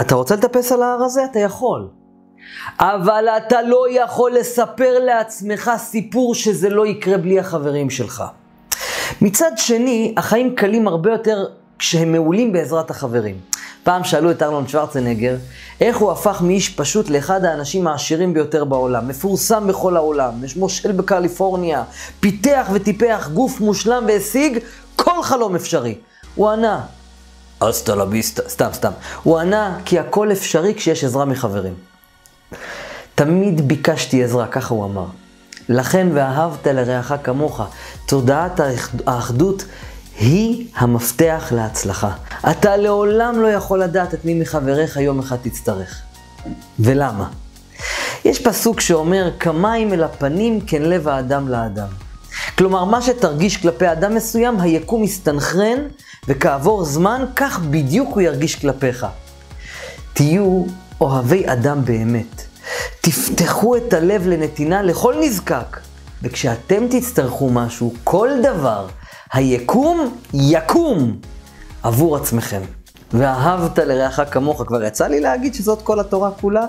אתה רוצה לטפס על ההר הזה? אתה יכול. אבל אתה לא יכול לספר לעצמך סיפור שזה לא יקרה בלי החברים שלך. מצד שני, החיים קלים הרבה יותר כשהם מעולים בעזרת החברים. פעם שאלו את ארלון שוורצנגר, איך הוא הפך מאיש פשוט לאחד האנשים העשירים ביותר בעולם, מפורסם בכל העולם, מושל בקליפורניה, פיתח וטיפח גוף מושלם והשיג כל חלום אפשרי. הוא ענה, אסטה לביסטה, סתם, סתם. הוא ענה כי הכל אפשרי כשיש עזרה מחברים. תמיד ביקשתי עזרה, ככה הוא אמר. לכן ואהבת לרעך כמוך. תודעת האחדות היא המפתח להצלחה. אתה לעולם לא יכול לדעת את מי מחבריך יום אחד תצטרך. ולמה? יש פסוק שאומר, כמים אל הפנים כן לב האדם לאדם. כלומר, מה שתרגיש כלפי אדם מסוים, היקום יסתנכרן, וכעבור זמן, כך בדיוק הוא ירגיש כלפיך. תהיו אוהבי אדם באמת. תפתחו את הלב לנתינה לכל נזקק. וכשאתם תצטרכו משהו, כל דבר, היקום יקום עבור עצמכם. ואהבת לרעך כמוך, כבר יצא לי להגיד שזאת כל התורה כולה?